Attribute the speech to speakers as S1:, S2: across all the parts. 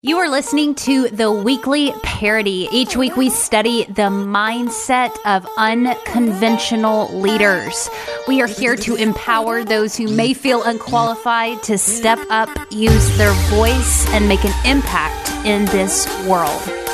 S1: You are listening to the weekly Parady. Each week we study the mindset of unconventional leaders. We are here to empower those who may feel unqualified to step up, use their voice, and make an impact in this world.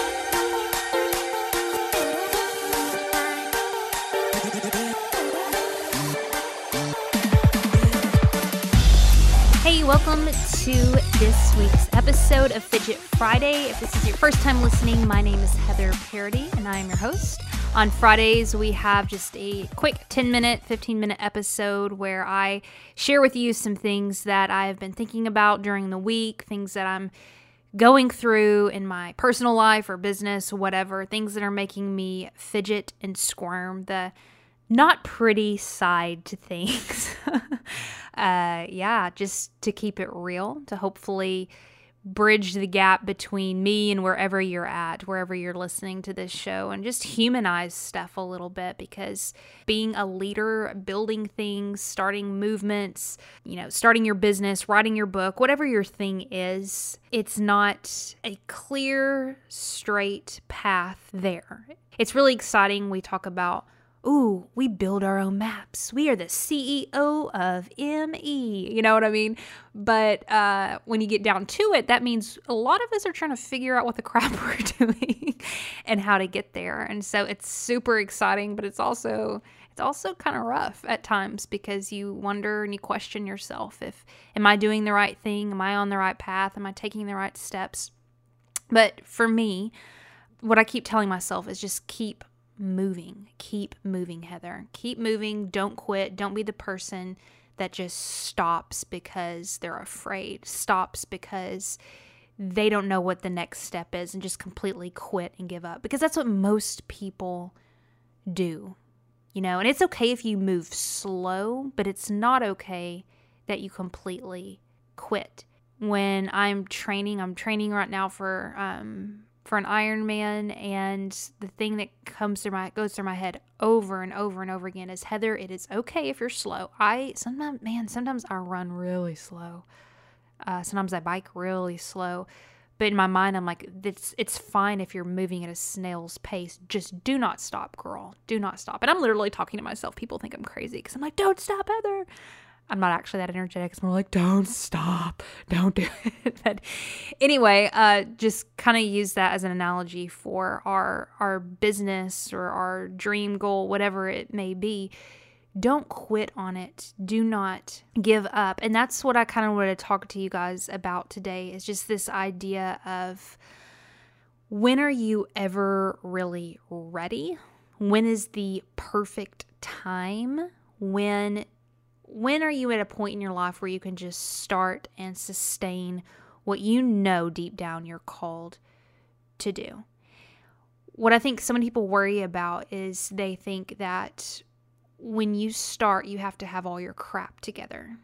S1: Welcome to this week's episode of Fidget Friday. If this is your first time listening, my name is Heather Parady and I am your host. On Fridays, we have just a quick 10 minute, 15 minute episode where I share with you some things that I have been thinking about during the week, things that I'm going through in my personal life or business, whatever, things that are making me fidget and squirm. The not pretty side to things. uh, yeah, just to keep it real, to hopefully bridge the gap between me and wherever you're at, wherever you're listening to this show, and just humanize stuff a little bit because being a leader, building things, starting movements, you know, starting your business, writing your book, whatever your thing is, it's not a clear, straight path there. It's really exciting. We talk about ooh, we build our own maps. We are the CEO of ME. You know what I mean? But uh, when you get down to it, that means a lot of us are trying to figure out what the crap we're doing and how to get there. And so it's super exciting, but it's also it's also kind of rough at times because you wonder and you question yourself if am I doing the right thing? Am I on the right path? Am I taking the right steps? But for me, what I keep telling myself is just keep moving. Keep moving, Heather. Keep moving. Don't quit. Don't be the person that just stops because they're afraid, stops because they don't know what the next step is and just completely quit and give up. Because that's what most people do. You know, and it's okay if you move slow, but it's not okay that you completely quit. When I'm training, I'm training right now for um, for an Ironman, and the thing that comes through my goes through my head over and over and over again is Heather. It is okay if you're slow. I sometimes, man, sometimes I run really slow. Uh, sometimes I bike really slow, but in my mind, I'm like, it's it's fine if you're moving at a snail's pace. Just do not stop, girl. Do not stop. And I'm literally talking to myself. People think I'm crazy because I'm like, don't stop, Heather. I'm not actually that energetic. It's more like, don't stop, don't do it. but anyway, uh, just kind of use that as an analogy for our our business or our dream goal, whatever it may be. Don't quit on it. Do not give up. And that's what I kind of wanted to talk to you guys about today. Is just this idea of when are you ever really ready? When is the perfect time? When when are you at a point in your life where you can just start and sustain what you know deep down you're called to do? What I think so many people worry about is they think that when you start, you have to have all your crap together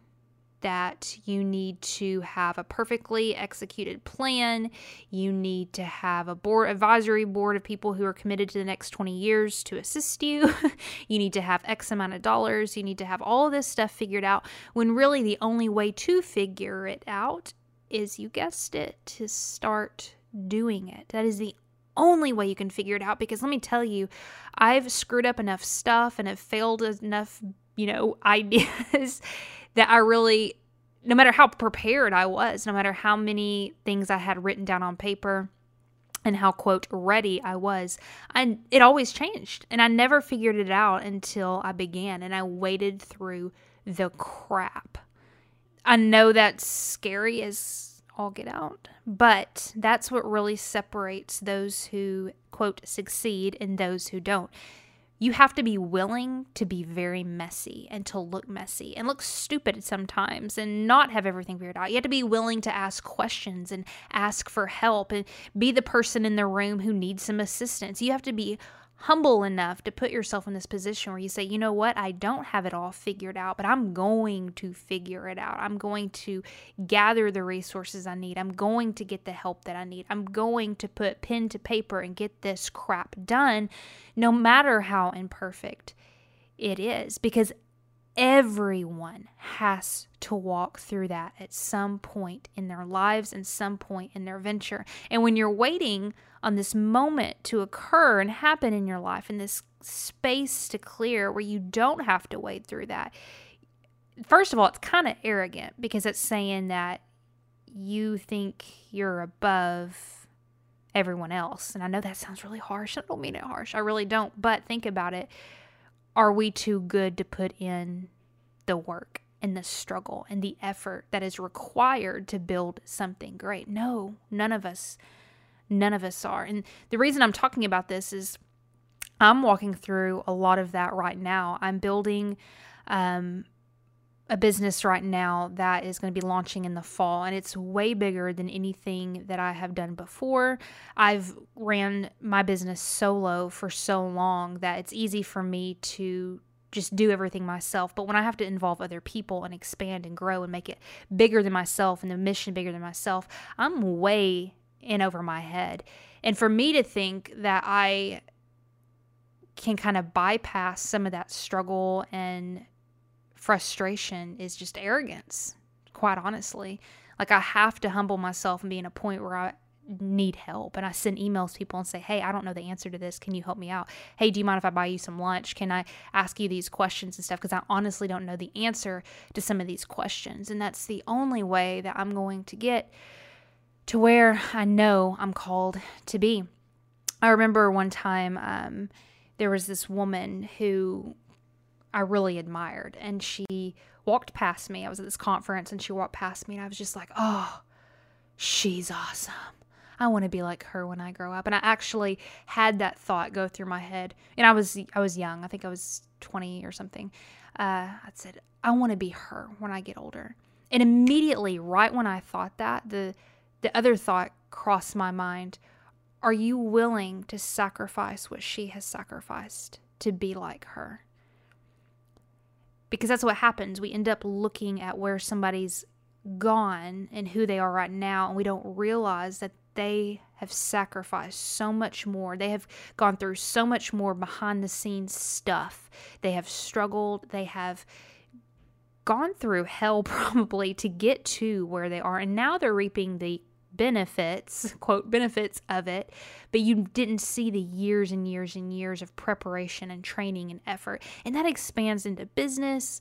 S1: that you need to have a perfectly executed plan. You need to have a board advisory board of people who are committed to the next 20 years to assist you. you need to have X amount of dollars. You need to have all of this stuff figured out when really the only way to figure it out is you guessed it to start doing it. That is the only way you can figure it out because let me tell you, I've screwed up enough stuff and have failed enough, you know, ideas that I really, no matter how prepared I was, no matter how many things I had written down on paper, and how quote ready I was. I it always changed and I never figured it out until I began and I waded through the crap. I know that's scary as all get out, but that's what really separates those who quote succeed and those who don't you have to be willing to be very messy and to look messy and look stupid sometimes and not have everything figured out. You have to be willing to ask questions and ask for help and be the person in the room who needs some assistance. You have to be humble enough to put yourself in this position where you say, you know what, I don't have it all figured out, but I'm going to figure it out. I'm going to gather the resources I need. I'm going to get the help that I need. I'm going to put pen to paper and get this crap done, no matter how imperfect it is. Because Everyone has to walk through that at some point in their lives and some point in their venture. And when you're waiting on this moment to occur and happen in your life, and this space to clear where you don't have to wade through that, first of all, it's kind of arrogant because it's saying that you think you're above everyone else. And I know that sounds really harsh. I don't mean it harsh. I really don't. But think about it. Are we too good to put in the work and the struggle and the effort that is required to build something great? No, none of us none of us are. And the reason I'm talking about this is I'm walking through a lot of that right now. I'm building um, a business right now that is going to be launching in the fall and it's way bigger than anything that I have done before. I've ran my business solo for so long that it's easy for me to just do everything myself. But when I have to involve other people and expand and grow and make it bigger than myself and the mission bigger than myself, I'm way in over my head. And for me to think that I can kind of bypass some of that struggle and frustration is just arrogance, quite honestly. Like I have to humble myself and be in a point where I need help and I send emails to people and say, "Hey, I don't know the answer to this. Can you help me out? Hey, do you mind if I buy you some lunch? Can I ask you these questions and stuff because I honestly don't know the answer to some of these questions." And that's the only way that I'm going to get to where I know I'm called to be. I remember one time um, there was this woman who I really admired. And she walked past me. I was at this conference and she walked past me and I was just like, oh, she's awesome. I want to be like her when I grow up. And I actually had that thought go through my head. And I was I was young. I think I was 20 or something. Uh, I said, I want to be her when I get older. And immediately, right when I thought that, the the other thought crossed my mind. Are you willing to sacrifice what she has sacrificed to be like her? Because that's what happens. We end up looking at where somebody's gone and who they are right now, and we don't realize that they have sacrificed so much more. They have gone through so much more behind the scenes stuff. They have struggled. They have gone through hell probably to get to where they are. And now they're reaping the benefits, quote, benefits of it, but you didn't see the years and years and years of preparation and training and effort. And that expands into business,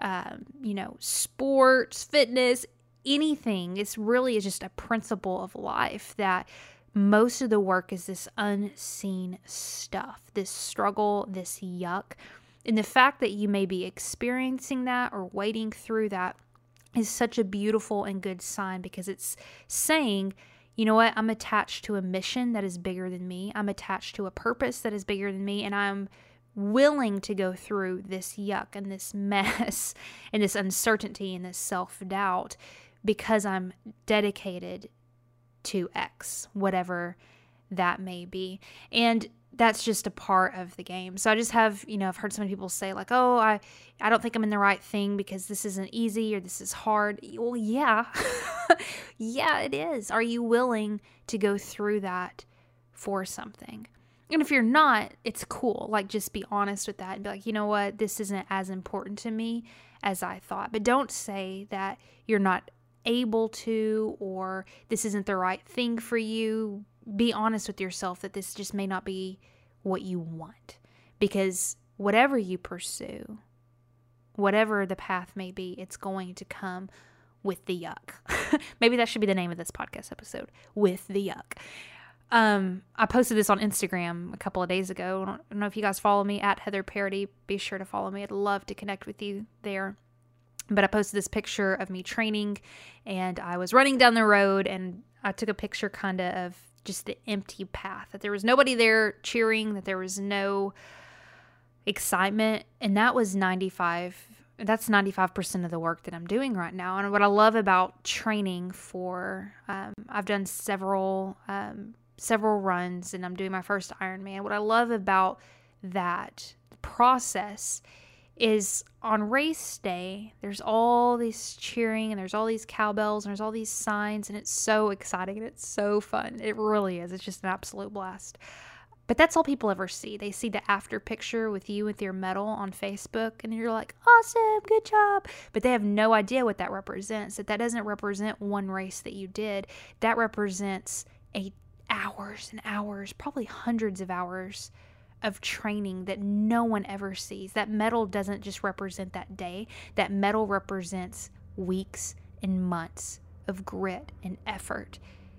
S1: um, you know, sports, fitness, anything. It's really just a principle of life that most of the work is this unseen stuff, this struggle, this yuck. And the fact that you may be experiencing that or wading through that is such a beautiful and good sign because it's saying, you know what, I'm attached to a mission that is bigger than me. I'm attached to a purpose that is bigger than me, and I'm willing to go through this yuck and this mess and this uncertainty and this self doubt because I'm dedicated to X, whatever that may be. And that's just a part of the game. So I just have, you know, I've heard so many people say like, "Oh, I I don't think I'm in the right thing because this isn't easy or this is hard." Well, yeah. yeah, it is. Are you willing to go through that for something? And if you're not, it's cool. Like just be honest with that and be like, "You know what? This isn't as important to me as I thought." But don't say that you're not able to or this isn't the right thing for you be honest with yourself that this just may not be what you want. Because whatever you pursue, whatever the path may be, it's going to come with the yuck. Maybe that should be the name of this podcast episode with the yuck. Um, I posted this on Instagram a couple of days ago. I don't, I don't know if you guys follow me at Heather Parady. Be sure to follow me. I'd love to connect with you there. But I posted this picture of me training and I was running down the road and I took a picture kind of of just the empty path, that there was nobody there cheering, that there was no excitement. And that was 95 that's 95% of the work that I'm doing right now. And what I love about training for, um, I've done several, um, several runs and I'm doing my first Ironman. What I love about that process is on race day, there's all this cheering and there's all these cowbells and there's all these signs, and it's so exciting and it's so fun. It really is. It's just an absolute blast. But that's all people ever see. They see the after picture with you with your medal on Facebook, and you're like, awesome, good job. But they have no idea what that represents. That that doesn't represent one race that you did. That represents a hours and hours, probably hundreds of hours of training that no one ever sees. That medal doesn't just represent that day. That medal represents weeks and months of grit and effort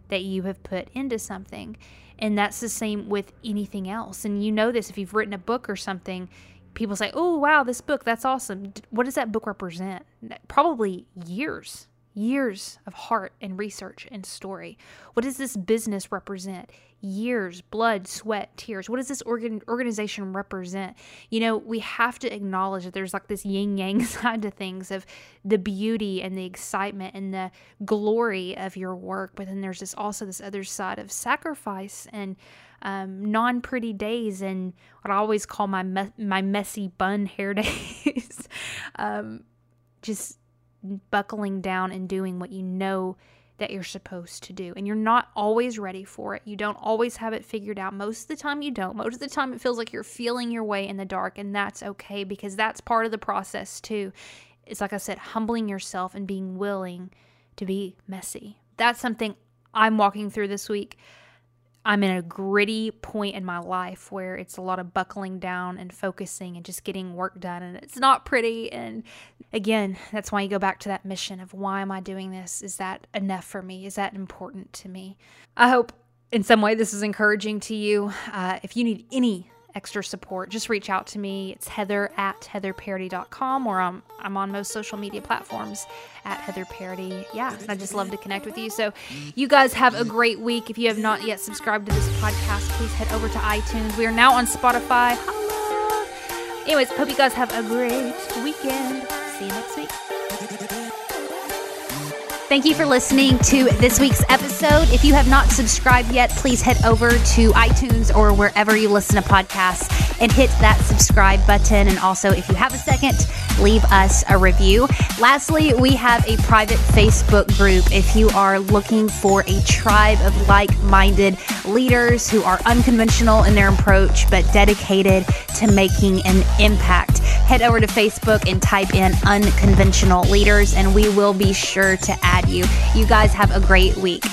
S1: that you have put into something. And that's the same with anything else. And you know this if you've written a book or something, people say, oh, wow, this book, that's awesome. What does that book represent? Probably years, years of heart and research and story. What does this business represent? Years, blood, sweat, tears. What does this organ- organization represent? You know, we have to acknowledge that there's like this yin yang side to things of the beauty and the excitement and the glory of your work, but then there's this also this other side of sacrifice and um, non pretty days and what I always call my me- my messy bun hair days. um, just buckling down and doing what you know that you're supposed to do. And you're not always ready for it. You don't always have it figured out. Most of the time, you don't. Most of the time, it feels like you're feeling your way in the dark, and that's okay because that's part of the process too. It's like I said, humbling yourself and being willing to be messy. That's something I'm walking through this week. I'm in a gritty point in my life where it's a lot of buckling down and focusing and just getting work done. And it's not pretty. And again, that's why you go back to that mission of why am I doing this? Is that enough for me? Is that important to me? I hope in some way this is encouraging to you. Uh, if you need any extra support, just reach out to me. It's heather at heatherparady.com or I'm, I'm on most social media platforms at Heather Parady. Yeah, I just love to connect with you. So you guys have a great week. If you have not yet subscribed to this podcast, please head over to iTunes. We are now on Spotify. Holla! Anyways, hope you guys have a great weekend. See you next week. Thank you for listening to this week's episode. If you have not subscribed yet, please head over to iTunes or wherever you listen to podcasts and hit that subscribe button. And also, if you have a second, leave us a review. Lastly, we have a private Facebook group if you are looking for a tribe of like minded leaders who are unconventional in their approach but dedicated to making an impact. Head over to Facebook and type in unconventional leaders, and we will be sure to add you. You guys have a great week.